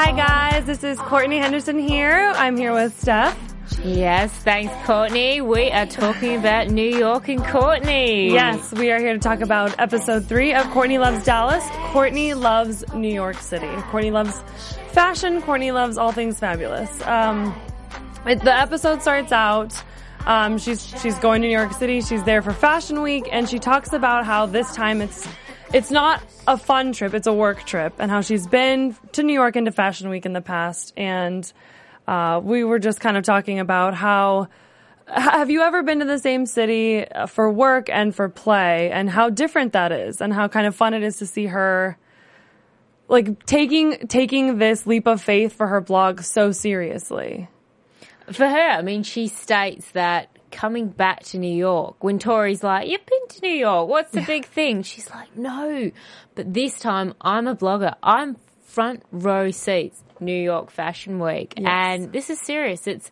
Hi guys, this is Courtney Henderson here. I'm here with Steph. Yes, thanks, Courtney. We are talking about New York and Courtney. Yes, we are here to talk about episode three of Courtney Loves Dallas. Courtney loves New York City. Courtney loves fashion. Courtney loves all things fabulous. Um, it, the episode starts out. Um, she's she's going to New York City. She's there for Fashion Week, and she talks about how this time it's it's not a fun trip; it's a work trip, and how she's been to New York and to Fashion Week in the past. And uh, we were just kind of talking about how have you ever been to the same city uh, for work and for play, and how different that is, and how kind of fun it is to see her like taking taking this leap of faith for her blog so seriously. For her, I mean, she states that coming back to New York, when Tori's like, You've been to New York, what's the big thing? She's like, No. But this time, I'm a blogger. I'm front row seats. New York Fashion Week. Yes. And this is serious. It's,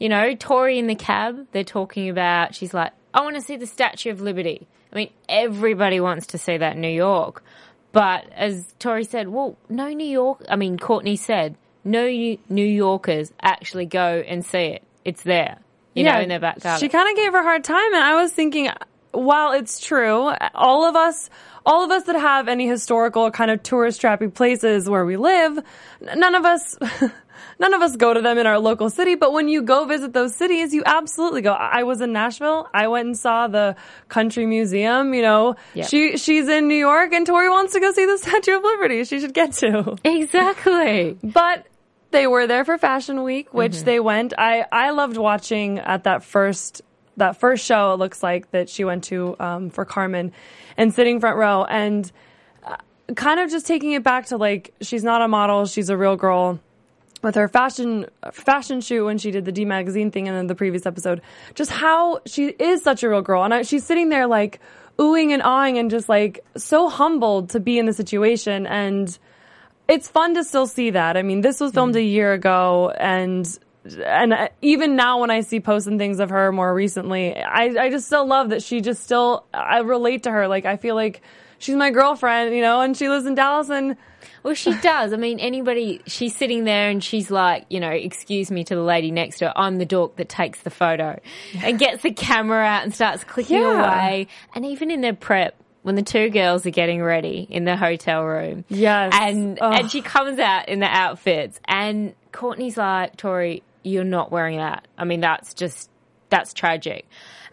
you know, Tori in the cab, they're talking about, she's like, I want to see the Statue of Liberty. I mean, everybody wants to see that in New York. But as Tori said, well, no New York, I mean, Courtney said, no New New Yorkers actually go and see it. It's there, you know, in their back garden. She kind of gave her a hard time, and I was thinking, while it's true, all of us, all of us that have any historical kind of tourist trappy places where we live, none of us. None of us go to them in our local city, but when you go visit those cities, you absolutely go. I I was in Nashville. I went and saw the Country Museum. You know, Yep. she she's in New York, and Tori wants to go see the Statue of Liberty. She should get to. exactly. But they were there for Fashion Week, which Mm-hmm. they went. I I loved watching at that first that first show. It looks like that she went to um, for Carmen, and sitting front row and uh, kind of just taking it back to like she's not a model, she's a real girl. With her fashion fashion shoot when she did the D magazine thing in the previous episode, just how she is such a real girl, and I, she's sitting there like oohing and awing and just like so humbled to be in the situation and it's fun to still see that. I mean, this was filmed a year ago, and and even now when I see posts and things of her more recently, I I just still love that she just still I relate to her. Like I feel like she's my girlfriend, you know, and she lives in Dallas, and Well, she does. I mean, anybody, she's sitting there and she's like, you know, excuse me to the lady next to her. I'm the dork that takes the photo and gets the camera out and starts clicking Yeah. away. And even in their prep, when the two girls are getting ready in the hotel room. Yes. And, Ugh. and she comes out in the outfits and Courtney's like, Tori, you're not wearing that. I mean, that's just, that's tragic.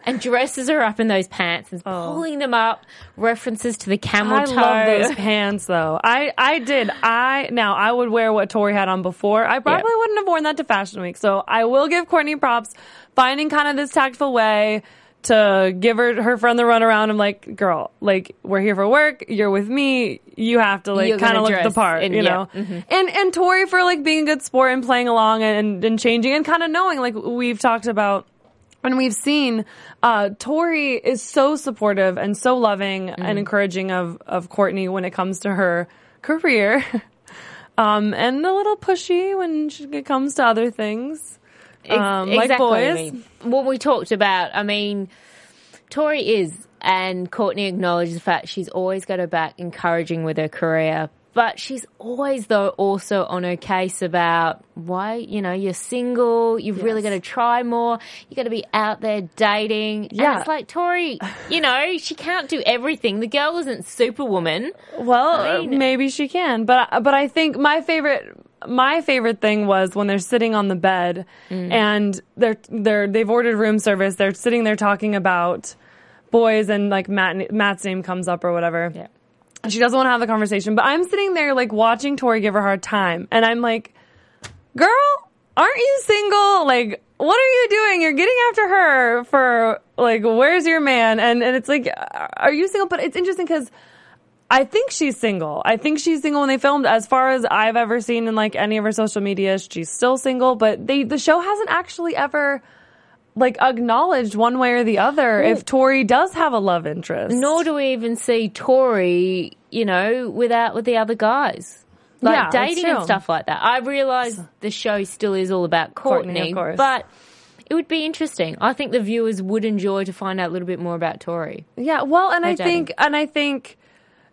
And dresses her up in those pants and oh. pulling them up, references to the camel Oh. I toe. love those pants though. I I did. I now I would wear what Tori had on before. I probably Yeah. wouldn't have worn that to Fashion Week. So I will give Courtney props finding kind of this tactful way to give her her friend the runaround. I'm like, girl, like we're here for work. You're with me. You have to like kind of look the part, in- you yeah. know. Mhm. And and Tori for like being a good sport and playing along and and changing and kind of knowing like we've talked about and we've seen uh, Tori is so supportive and so loving Mm-hmm. and encouraging of of Courtney when it comes to her career, um, and a little pushy when she, it comes to other things. Um, like boys. What we talked about, I mean, Tori is, and Courtney acknowledges the fact she's always got her back, encouraging with her career. But she's always, though, also on her case about why, you know, you're single, you've really got to try more, you got to be out there dating. Yeah. And it's like, Tori, you know, she can't do everything. The girl isn't Superwoman. Well, I mean- maybe she can, but but I think my favorite my favorite thing was when they're sitting on the bed Mm. and they're they're they've ordered room service. They're sitting there talking about boys and like Matt Matt's name comes up or whatever. Yeah. And she doesn't want to have the conversation. But I'm sitting there like watching Tori give her a hard time, and I'm like, "Girl, aren't you single? Like, what are you doing? You're getting after her for like, where's your man?" And and it's like, are you single? But it's interesting because. I think she's single. I think she's single when they filmed. As far as I've ever seen in like any of her social media, she's still single. But they the show hasn't actually ever like acknowledged one way or the other if Tori does have a love interest. Nor do we even see Tori, you know, without with the other guys. Like Yeah, dating and stuff like that. I realise the show still is all about Courtney, Courtney, but it would be interesting. I think the viewers would enjoy to find out a little bit more about Tori. Yeah, well, and I dating. think, and I think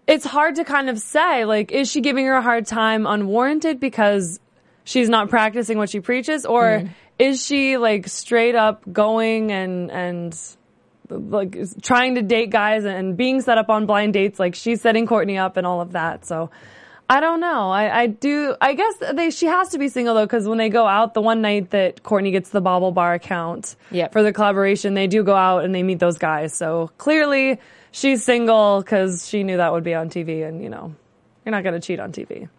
it's hard to kind of say, like, is she giving her a hard time unwarranted because she's not practicing what she preaches, or Mm. is she like straight up going and and like trying to date guys and being set up on blind dates, like she's setting Courtney up and all of that? So. I don't know. I, I do. I guess they. She has to be single though, because when they go out, the one night that Courtney gets the BaubleBar account Yep. for the collaboration, they do go out and they meet those guys. So clearly, she's single because she knew that would be on TV, and you know, you're not going to cheat on TV.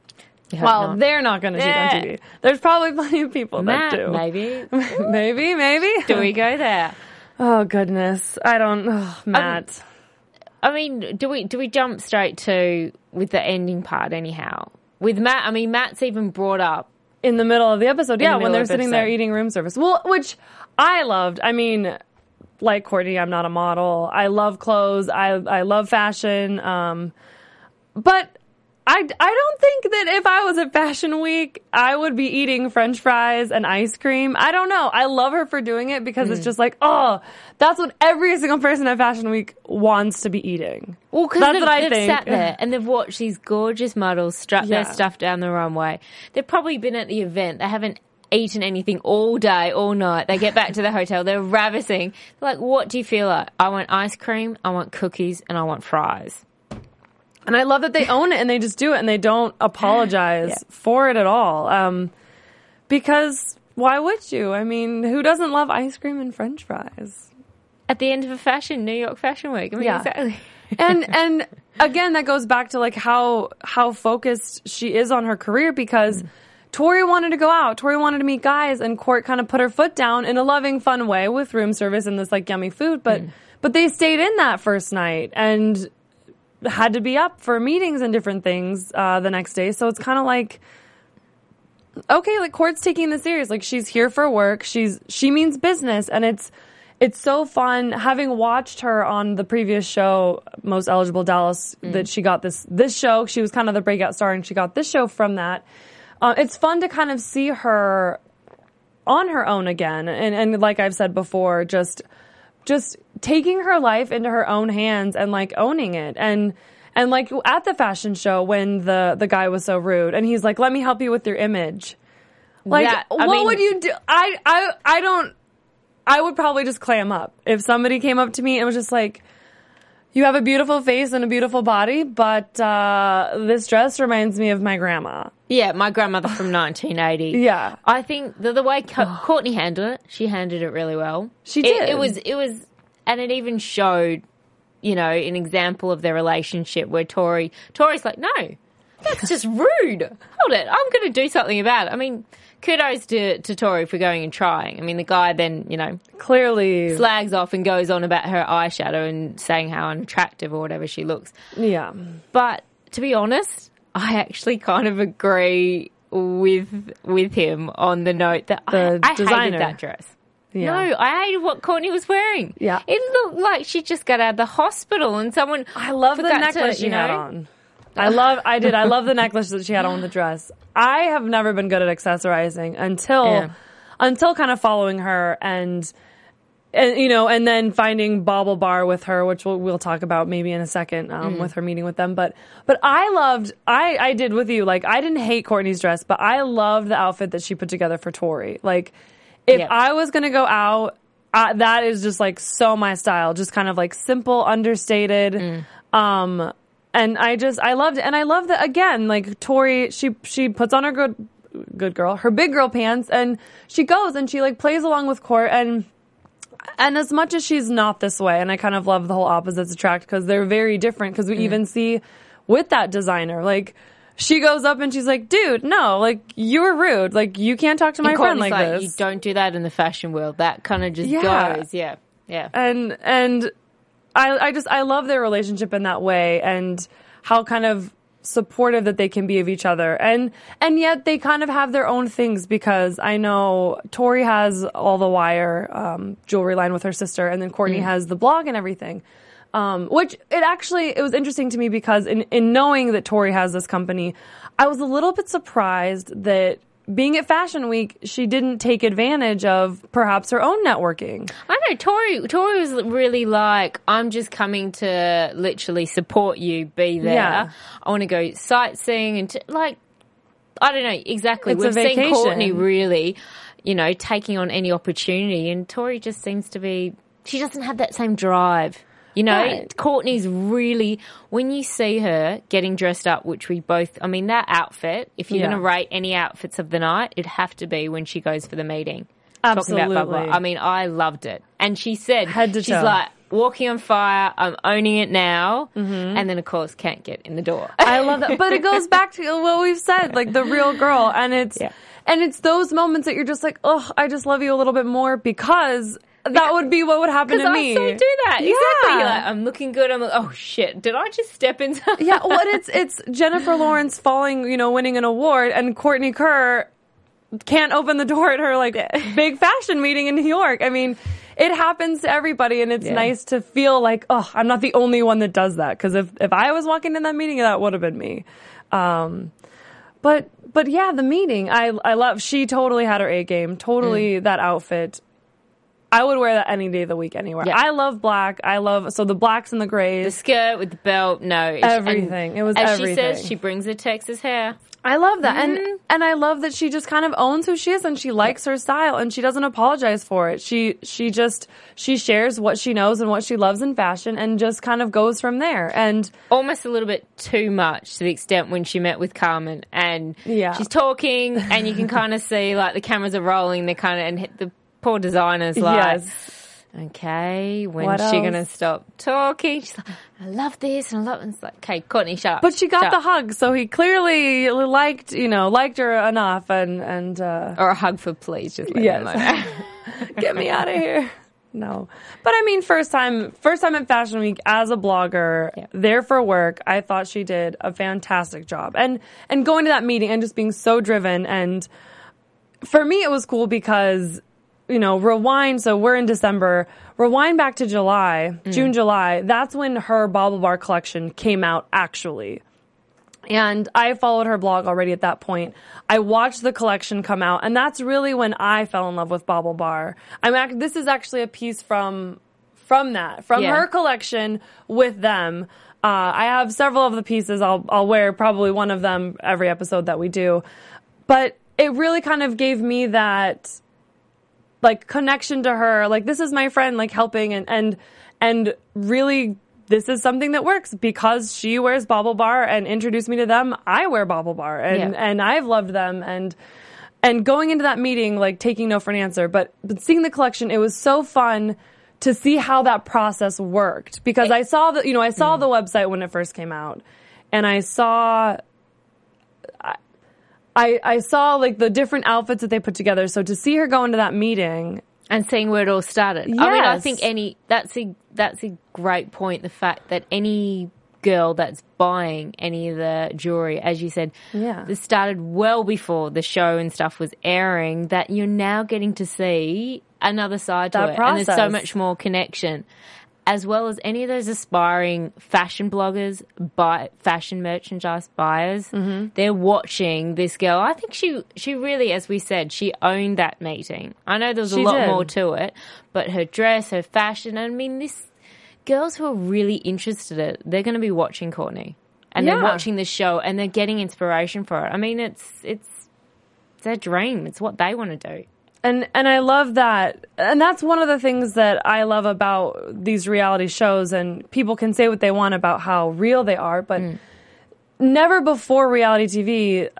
Well, not. they're not going to cheat on TV. Eh. There's probably plenty of people Matt, that do. maybe. maybe, maybe. do we go there? Oh goodness, I don't. Oh, Matt. I mean, do we do we jump straight to with the ending part anyhow? With Matt, I mean, Matt's even brought up in the middle of the episode. the Yeah, when they're sitting there eating room service. Well, which I loved. I mean, like Courtney, I'm not a model. I love clothes. I I love fashion. Um, but I I don't think that if I was at Fashion Week, I would be eating French fries and ice cream. I don't know. I love her for doing it because Mm. it's just like, oh, that's what every single person at Fashion Week wants to be eating. Well, because That's they've, what I they've think. sat there and they've watched these gorgeous models strut Yeah. their stuff down the runway. They've probably been at the event. They haven't eaten anything all day, all night. They get back to the hotel. They're ravishing. They're like, what do you feel like? I want ice cream, I want cookies, and I want fries. And I love that they own it and they just do it and they don't apologize Yeah. for it at all. Um, because why would you? I mean, who doesn't love ice cream and French fries? At the end of a fashion, New York Fashion Week. I mean, Yeah. exactly. and and again, that goes back to like how how focused she is on her career because. Tori wanted to go out. Tori wanted to meet guys, and Court kind of put her foot down in a loving, fun way with room service and this like yummy food. But but they stayed in that first night and had to be up for meetings and different things uh, the next day. So it's kind of like okay, like Court's taking this serious. Like she's here for work. She's she means business, and it's it's so fun having watched her on the previous show, Most Eligible Dallas, that she got this this show. She was kind of the breakout star, and she got this show from that. Uh, it's fun to kind of see her on her own again, and and like I've said before, just just taking her life into her own hands and like owning it. And and like at the fashion show when the the guy was so rude and he's like let me help you with your image. Like Yeah, what mean- would you do? I i i don't i would probably just clam up. If somebody came up to me and was just like you have a beautiful face and a beautiful body but uh this dress reminds me of my grandma Yeah, my grandmother from 1980. Yeah. I think the, the way Co- oh. Courtney handled it, she handled it really well. She It- did. It, was, it was, and it even showed, you know, an example of their relationship where Tori, Tori's like, no, that's just rude. Hold it, I'm going to do something about it. I mean, kudos to, to Tori for going and trying. I mean, the guy then, you know, clearly slags off and goes on about her eyeshadow and saying how unattractive or whatever she looks. yeah But to be honest, I actually kind of agree with with him on the note that The I, I designer. hated that dress. Yeah. No, I hated what Courtney was wearing. Yeah. it looked like she just got out of the hospital and someone. I love the forgot to, necklace she had on. I love, I did, I love the necklace that she had on the dress. I have never been good at accessorizing until, Yeah. until kind of following her and, and you know, and then finding BaubleBar with her, which we'll, we'll talk about maybe in a second um, with her meeting with them. But, but I loved, I, I did with you. Like I didn't hate Courtney's dress, but I loved the outfit that she put together for Tori. Like if. I was gonna go out, uh, that is just like so my style. Just kind of like simple, understated. Mm. Um, and I just I loved it, and I love that again. Like Tori, she she puts on her good good girl, her big girl pants, and she goes and she like plays along with Court, and and as much as she's not this way, and I kind of love the whole opposites attract because they're very different. Because we mm. even see with that designer, like she goes up and she's like, "Dude, no, like you're rude. Like you can't talk to my friend like, like, this." you don't do that in the fashion world. That kind of just Yeah. goes. Yeah. Yeah. and and I I just I love their relationship in that way and how kind of supportive that they can be of each other and and yet they kind of have their own things because I know Tori has all the wire um, jewelry line with her sister and then Courtney has the blog and everything. Um, which it actually it was interesting to me because in in knowing that Tori has this company, I was a little bit surprised that being at Fashion Week, she didn't take advantage of perhaps her own networking. I know Tori. Tori was really like, I'm just coming to literally support you. Be there. Yeah. I want to go sightseeing and t- like, I don't know exactly. It's We've seen. Courtney really, you know, taking on any opportunity, and Tori just seems to be. She doesn't have that same drive. You know, Right. Courtney's really when you see her getting dressed up, which we both. I mean, that outfit. If you're Yeah. going to rate any outfits of the night, it'd have to be when she goes for the meeting talking about Absolutely. Bubba. I mean, I loved it. And she said, to she's toe. like, walking on fire, I'm owning it now. Mm-hmm. And then, of course, can't get in the door. I love that. But it goes back to what we've said, like the real girl. And it's, Yeah. and it's those moments that you're just like, oh, I just love you a little bit more because that would be what would happen to I me. so do that. Exactly. Yeah. You're like, I'm looking good. I'm like, oh shit, did I just step into yeah, what it's it's Jennifer Lawrence falling, you know, winning an award, and Courtney Kerr can't open the door at her like big fashion meeting in New York. I mean, it happens to everybody, and it's Yeah. nice to feel like, oh, I'm not the only one that does that. Because if if I was walking in that meeting, that would have been me. Um, but but yeah, the meeting, I I love. She totally had her A game. Totally that outfit. I would wear that any day of the week, anywhere. Yeah. I love black. I love so the blacks and the grays. the skirt with the belt? No. and- Everything. It was as she says, she brings the Texas hair. I love that. Mm-hmm. And and I love that she just kind of owns who she is and she likes her style and she doesn't apologize for it. She she just she shares what she knows and what she loves in fashion and just kind of goes from there. And almost a little bit too much to the extent when she met with Carmen and Yeah. she's talking and you can kind of see like the cameras are rolling they kind of and hit the poor designer's like yes. okay when's What she else? gonna stop talking she's like I love this and I love it's like okay Courtney shut up But she got Shut the up. hug, so he clearly liked, you know, liked her enough and and uh or a hug for please just let Yes. get me out of here. No. But I mean first time first time at Fashion Week as a blogger, Yeah. there for work, I thought she did a fantastic job. And and going to that meeting and just being so driven and for me it was cool because you know, rewind so we're in December, rewind back to July, June, July, that's when her BaubleBar collection came out actually. And I followed her blog already at that point. I watched the collection come out, and that's really when I fell in love with BaubleBar. I'm act- this is actually a piece from from that from Yeah. her collection with them. Uh, I have several of the pieces. I'll I'll wear probably one of them every episode that we do, but it really kind of gave me that like connection to her like this is my friend like helping and and and really this is something that works. Because she wears BaubleBar and introduced me to them i wear BaubleBar and Yeah. and i've loved them and and going into that meeting like taking no for an answer but but seeing the collection it was so fun to see how that process worked. Because i saw the you know i saw mm. the website when it first came out and i saw I, I saw like the different outfits that they put together. So to see her go into that meeting, and seeing where it all started. I mean, I think any that's a that's a great point. The fact that any girl that's buying any of the jewelry, as you said, Yeah. this started well before the show and stuff was airing. That you're now getting to see another side to That it, and there's so much more connection. As well as any of those aspiring fashion bloggers, buy fashion merchandise buyers, Mm-hmm. they're watching this girl. I think she she really, as we said, she owned that meeting. I know there was a lot did. more to it, but her dress, her fashion, I mean, this girls who are really interested in it, they're going to be watching Courtney, and they're watching this show, and they're getting inspiration for it. I mean, it's it's it's their dream. It's what they want to do. And and I love that, and that's one of the things that I love about these reality shows. And people can say what they want about how real they are, but mm. never before reality TV,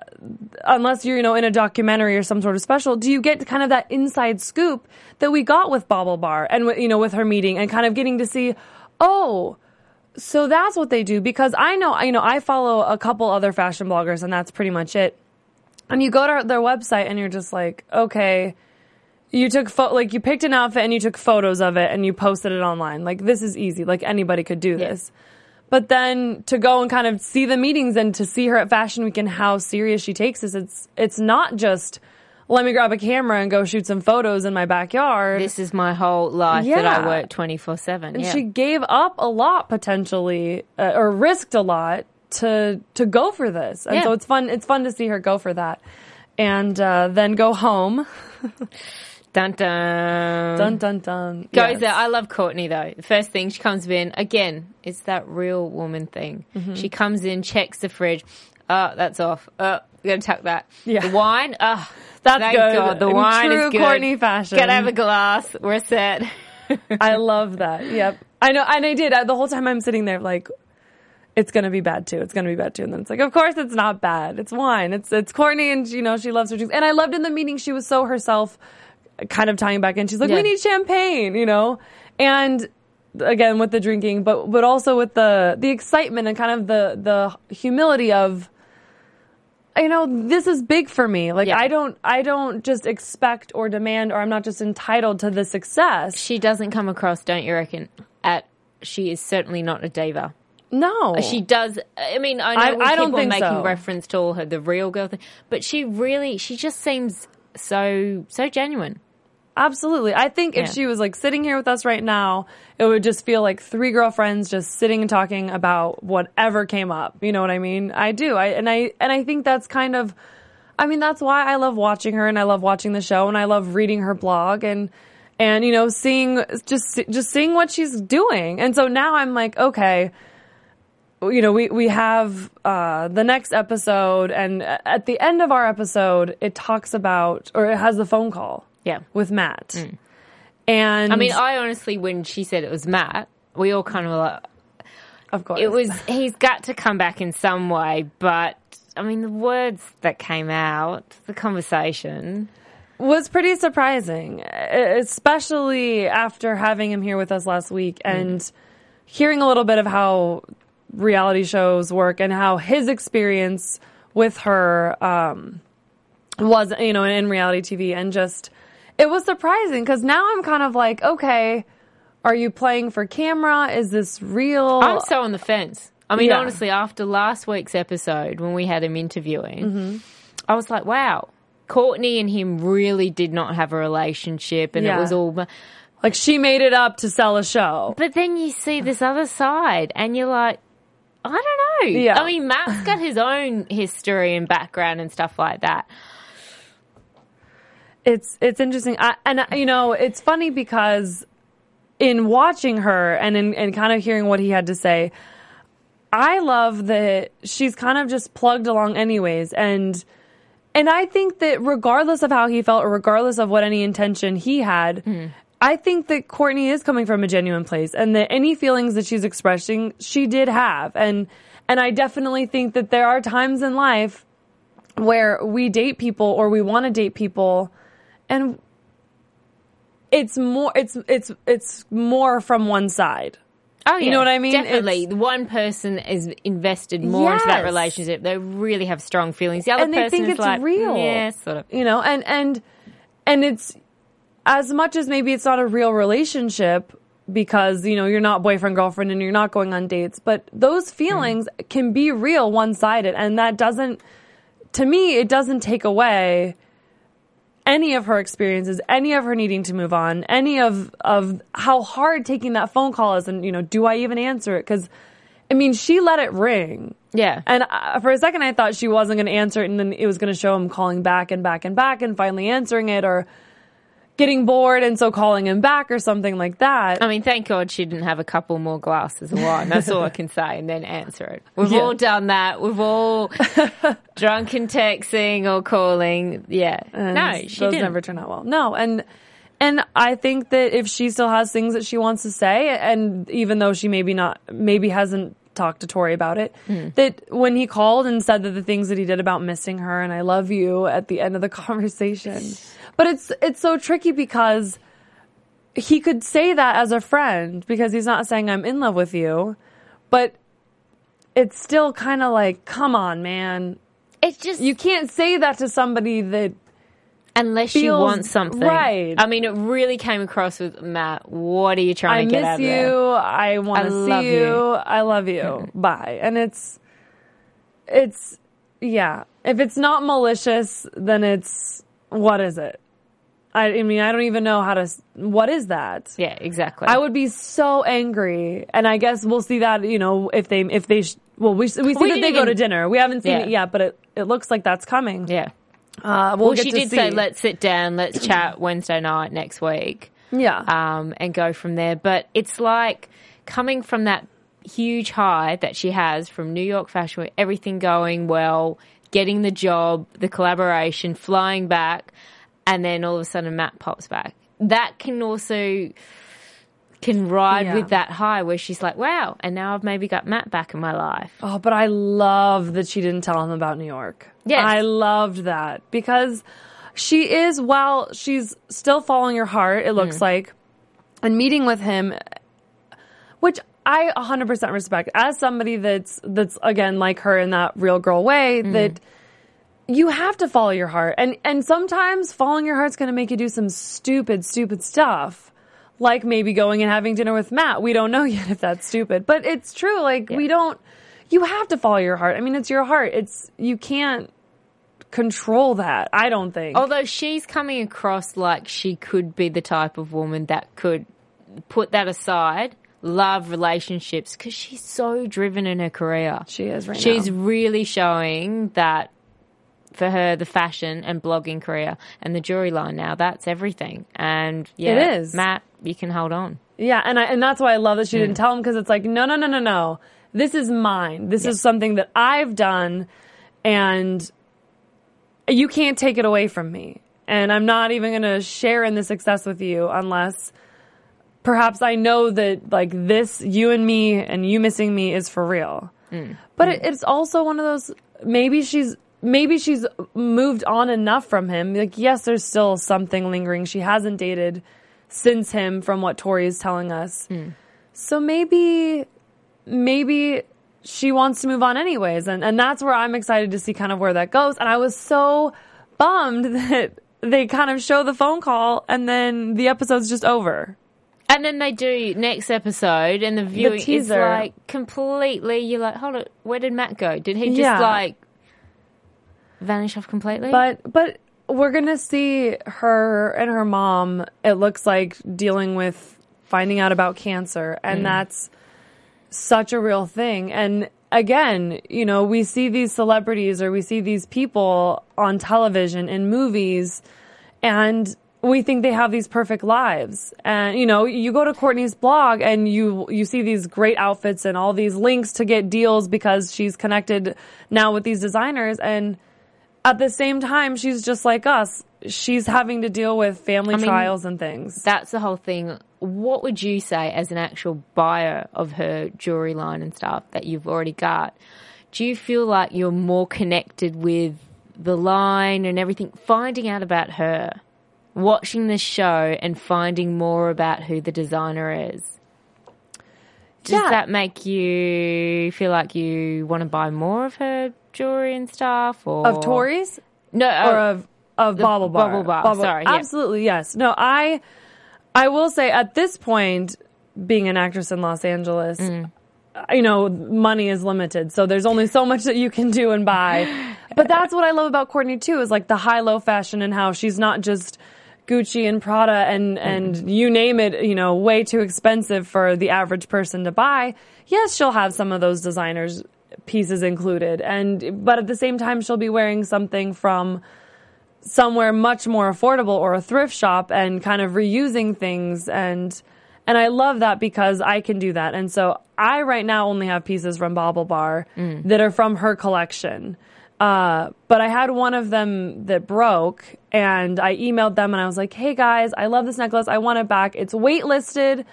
unless you're, you know, in a documentary or some sort of special, do you get kind of that inside scoop that we got with BaubleBar and, you know, with her meeting and kind of getting to see, oh, so that's what they do because I know, you know, I follow a couple other fashion bloggers and that's pretty much it. And you go to their website and you're just like, okay, you took pho- like you picked an outfit and you took photos of it and you posted it online. Like this is easy. Like anybody could do this. But then to go and kind of see the meetings and to see her at Fashion Week and how serious she takes this, it's it's not just let me grab a camera and go shoot some photos in my backyard. This is my whole life that I work 24 7. and Yeah. she gave up a lot potentially uh, or risked a lot to to go for this. And Yeah. so it's fun it's fun to see her go for that. And uh, then go home. dun dun. Dun dun dun. Goes Yes. there. I love Courtney though. The first thing she comes in again, it's that real woman thing. Mm-hmm. She comes in, checks the fridge. Oh, that's off. Uh, oh, we gotta tuck that. Yeah. The wine. Oh, That's thank good. God, the In wine true is good. Courtney fashion. Gotta have a glass. We're set. I love that. Yep. I know. And I did. I, the whole time I'm sitting there like, it's going to be bad too. It's going to be bad too. And then it's like, of course it's not bad. It's wine. It's, it's Courtney and you know, she loves her drinks. And I loved in the meeting, she was so herself kind of tying back in. She's like, Yeah. we need champagne, you know? And again, with the drinking, but, but also with the, the excitement and kind of the, the humility of, you know, this is big for me. Like Yeah. I don't, I don't just expect or demand, or I'm not just entitled to the success. she doesn't come across, don't you reckon? At she is certainly not a diva. No, She does. I mean, I know I- I don't on think making so. reference to all her the real girl thing, but she really, she just seems so so genuine. Absolutely. I think if Yeah. she was like sitting here with us right now, it would just feel like three girlfriends just sitting and talking about whatever came up. You know what I mean? I do. I and I and I think that's kind of I mean, that's why I love watching her and I love watching the show and I love reading her blog and and you know, seeing just just seeing what she's doing. And so now I'm like, okay, you know, we we have uh, the next episode, and at the end of our episode, it talks about or it has the phone call Yeah. with Matt. And I mean, I honestly, when she said it was Matt, we all kind of were like, of course, it was. He's got to come back in some way, but I mean, the words that came out, the conversation. was pretty surprising, especially after having him here with us last week and hearing a little bit of how reality shows work and how his experience with her um, was, you know, in reality TV, and just it was surprising because now I'm kind of like, okay, are you playing for camera? Is this real? I'm so on the fence. I mean, Yeah. honestly, after last week's episode when we had him interviewing, Mm-hmm. I was like, wow. Courtney and him really did not have a relationship, and Yeah. it was all. like she made it up to sell a show. But then you see this other side, and you're like, I don't know. Yeah. I mean, Matt's got his own history and background and stuff like that. It's it's interesting. I, and you know it's funny because in watching her and in and kind of hearing what he had to say i love that she's kind of just plugged along anyways. And and i think that regardless of how he felt or regardless of what any intention he had mm-hmm. i think that courtney is coming from a genuine place and that any feelings that she's expressing she did have. And and i definitely think that there are times in life where we date people or we want to date people and it's more it's it's it's more from one side Oh, yeah. You know what I mean? Definitely. It's- One person is invested more into that relationship. They really have strong feelings. The other and they person think it's like, real Yeah, sort of. you know and and and it's as much as maybe it's not a real relationship because you know you're not boyfriend girlfriend and you're not going on dates but those hmm. feelings can be real one-sided and that doesn't to me it doesn't take away any of her experiences any of her needing to move on any of of how hard taking that phone call is and you know do i even answer it because i mean she let it ring Yeah. and uh, for a second, I thought she wasn't going to answer it, and then it was going to show him calling back and back and back, and finally answering it, or getting bored, and so calling him back, or something like that. I mean, thank God she didn't have a couple more glasses of wine. That's all I can say, and then answer it. We've Yeah. all done that. We've all drunken texting or calling. Yeah. And no, she those didn't. never turn out well. No, and and I think that if she still has things that she wants to say, and even though she maybe not, maybe hasn't talked to Tori about it. Hmm. That when he called and said that the things that he did about missing her and I love you at the end of the conversation. But it's it's so tricky because he could say that as a friend because he's not saying I'm in love with you, but it's still kind of like, come on, man. It's just You can't say that to somebody that unless you want something. right. I mean, it really came across with Matt. What are you trying I to get out you. of there? I want I to see you. you. I love you. Bye. And it's, it's, yeah. If it's not malicious, then it's, what is it? I, I mean, I don't even know how to, what is that? Yeah, exactly. I would be so angry. And I guess we'll see that, you know, if they, if they, sh- well, we, we see We that they didn't go to dinner. We haven't seen Yeah. it yet, but it, it looks like that's coming. yeah. Uh, we'll, Well, she did see. say, let's sit down, let's chat Wednesday night next week. yeah. um, and go from there. But it's like coming from that huge high that she has from New York Fashion Week, everything going well, getting the job, the collaboration, flying back, and then all of a sudden Matt pops back. That can also can ride Yeah. with that high where she's like, wow, and now I've maybe got Matt back in my life. Oh, but I love that she didn't tell him about New York. Yes. I loved that because she is, while she's still following her heart, it looks mm. like, and meeting with him, which I 100% respect as somebody that's, that's again, like her in that real girl way that mm. You have to follow your heart. And, and sometimes following your heart's going to make you do some stupid, stupid stuff. Like maybe going and having dinner with Matt. We don't know yet if that's stupid, but it's true. Like we don't, you have to follow your heart. I mean, it's your heart. It's, you can't control that. I don't think. Although she's coming across like she could be the type of woman that could put that aside, love relationships, because she's so driven in her career. she is right She's now. really showing that for her, the fashion and blogging career and the jewelry line now, that's everything. And yeah, It is. Matt, you can hold on. Yeah, and I, and that's why I love that she didn't mm. tell him because it's like, no, no, no, no, no. This is mine. This is something that I've done, and you can't take it away from me. And I'm not even going to share in the success with you unless perhaps I know that like this, you and me, and you missing me is for real. Mm. But it, mm. it's also one of those. Maybe she's maybe she's moved on enough from him. Like, yes, there's still something lingering. She hasn't dated since him, from what Tori is telling us. Hmm. So maybe, maybe she wants to move on anyways, and and that's where I'm excited to see kind of where that goes. And I was so bummed that they kind of show the phone call and then the episode's just over. And then they do next episode, and the viewing is teaser. like completely. You're like, hold it, where did Matt go? Did he just Yeah. like vanish off completely? But but we're gonna see her and her mom. It looks like dealing with finding out about cancer, and that's such a real thing. And again, you know, we see these celebrities or we see these people on television in movies, and we think they have these perfect lives. And you know, you go to Courtney's blog and you you see these great outfits and all these links to get deals because she's connected now with these designers and at the same time, she's just like us. She's having to deal with family mean, trials and things. that's the whole thing. What would you say as an actual buyer of her jewelry line and stuff that you've already got? Do you feel like you're more connected with the line and everything, finding out about her, watching the show and finding more about who the designer is? Does Yeah. that make you feel like you want to buy more of her jewelry and stuff, or of Tori's No, or uh, of of BaubleBar. Bubble Bar, sorry, yeah. absolutely yes. No, I I will say at this point, being an actress in Los Angeles, Mm. you know, money is limited, so there's only so much that you can do and buy. but that's what I love about Courtney too, is like the high low fashion and how she's not just Gucci and Prada and and you name it, you know, way too expensive for the average person to buy. Yes, she'll have some of those designers pieces included and but at the same time she'll be wearing something from somewhere much more affordable or a thrift shop and kind of reusing things and and I love that because I can do that. And so I right now only have pieces from BaubleBar that are from her collection. Uh, but I had one of them that broke and I emailed them and I was like, Hey guys, I love this necklace. I want it back. It's waitlisted,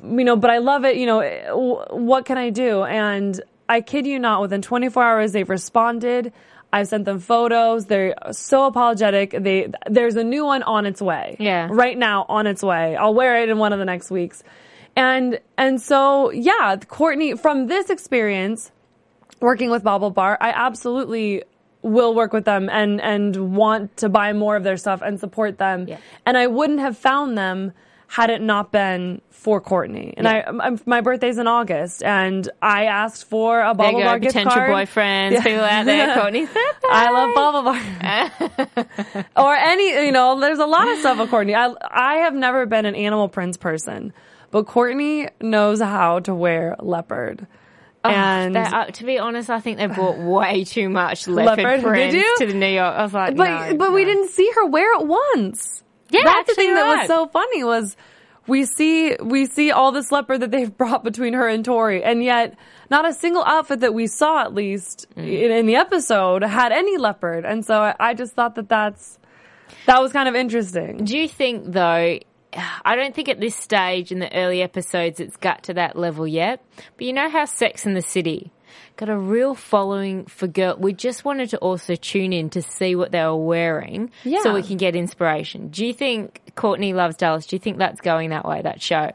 you know, but I love it. You know, what can I do? And I kid you not, within 24 hours, they've responded. I've sent them photos. They're so apologetic. They there's a new one on its way. Yeah. right now on its way. I'll wear it in one of the next weeks. And and so yeah, Courtney from this experience working with BaubleBar, I absolutely will work with them and and want to buy more of their stuff and support them. Yeah. And I wouldn't have found them had it not been for Courtney. And I, I'm, my birthday's in August, and I asked for a There Bobble you go, Bar gift potential card. boyfriends, Yeah. people out there, Courtney. I love Bubble Bar. or any, you know, there's a lot of stuff with Courtney. I, I have never been an animal prints person, but Courtney knows how to wear leopard. and They- uh, to be honest, I think they bought way too much leopard, Leopard, prints to the New York. I was like, but no, but we didn't see her wear it once. Yeah, that's the thing that was so funny was we see we see all this leopard that they've brought between her and Tori, and yet not a single outfit that we saw at least Mm. in, in the episode had any leopard, and so I, I just thought that that's that was kind of interesting. Do you think though? I don't think at this stage in the early episodes it's got to that level yet. But you know how Sex in the City got a real following for girl. We just wanted to also tune in to see what they were wearing, Yeah. so we can get inspiration. Do you think Courtney loves Dallas? Do you think that's going that way? That show?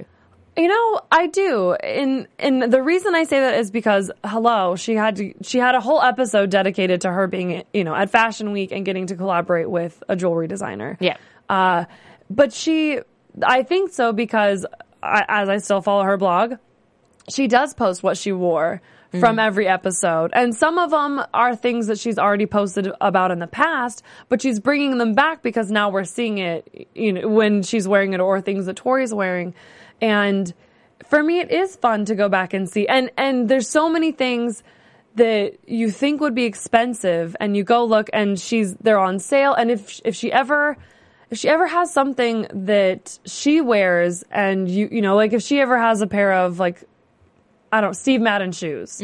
You know, I do. And and the reason I say that is because hello, she had to she had a whole episode dedicated to her being, you know, at Fashion Week and getting to collaborate with a jewelry designer. Yeah. Uh but she I think so because I, as I still follow her blog, she does post what she wore from mm. every episode. And some of them are things that she's already posted about in the past, but she's bringing them back because now we're seeing it, you know, when she's wearing it or things that Tori's wearing. And for me, it is fun to go back and see. And, and there's so many things that you think would be expensive and you go look and she's, they're on sale. And if, if she ever, if she ever has something that she wears and you, you know, like if she ever has a pair of like, I don't, Steve Madden shoes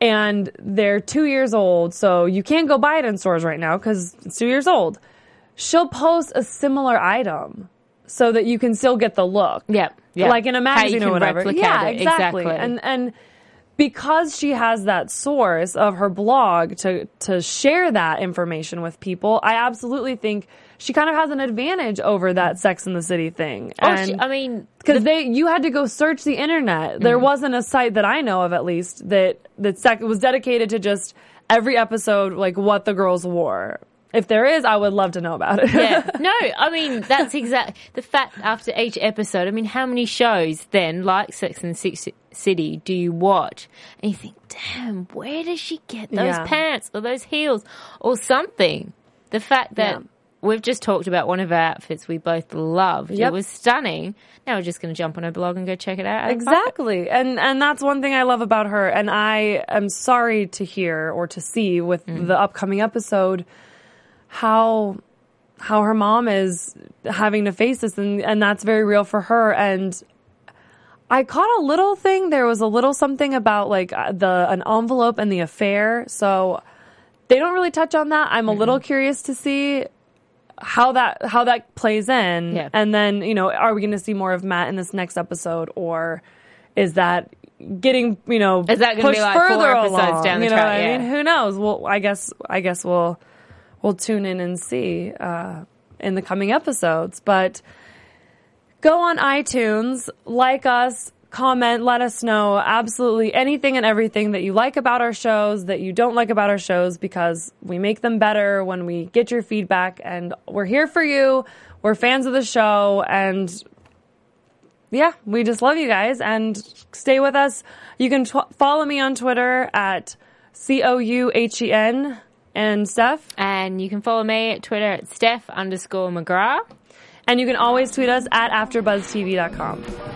and they're two years old. So you can't go buy it in stores right now because it's two years old. She'll post a similar item so that you can still get the look. Yep, yep. Like in a magazine or whatever. yeah, it, exactly. exactly. And, and because she has that source of her blog to, to share that information with people, I absolutely think she kind of has an advantage over that Sex in the City thing. Oh, And- she, I mean, because they you had to go search the internet. There mm. wasn't a site that I know of at least that that sec- was dedicated to just every episode like what the girls wore. If there is, I would love to know about it. yeah. No, I mean that's exact the fact after each episode. I mean, how many shows then, like Sex and the City, do you watch? And you think, damn, where does she get those Yeah. pants or those heels or something? The fact that Yeah. We've just talked about one of our outfits we both loved. It was stunning. Now we're just going to jump on her blog and go check it out. Exactly. And and that's one thing I love about her and I am sorry to hear or to see with the upcoming episode how how her mom is having to face this and and that's very real for her and I caught a little thing there was a little something about like uh, the an envelope and the affair so they don't really touch on that. I'm a little curious to see how that how that plays in Yeah. and then you know are we going to see more of Matt in this next episode or is that getting you know Is that gonna be pushed like four further episodes along? down the you know track? what I mean who knows well I guess I guess we'll we'll tune in and see uh, in the coming episodes but go on iTunes, like us, comment, let us know absolutely anything and everything that you like about our shows, that you don't like about our shows, because we make them better when we get your feedback. And we're here for you. We're fans of the show. And yeah, we just love you guys and stay with us. You can tw- follow me on Twitter at C O U H E N and Steph. And you can follow me at Twitter at Steph underscore McGrath. And you can always tweet us at AfterBuzzTV.com.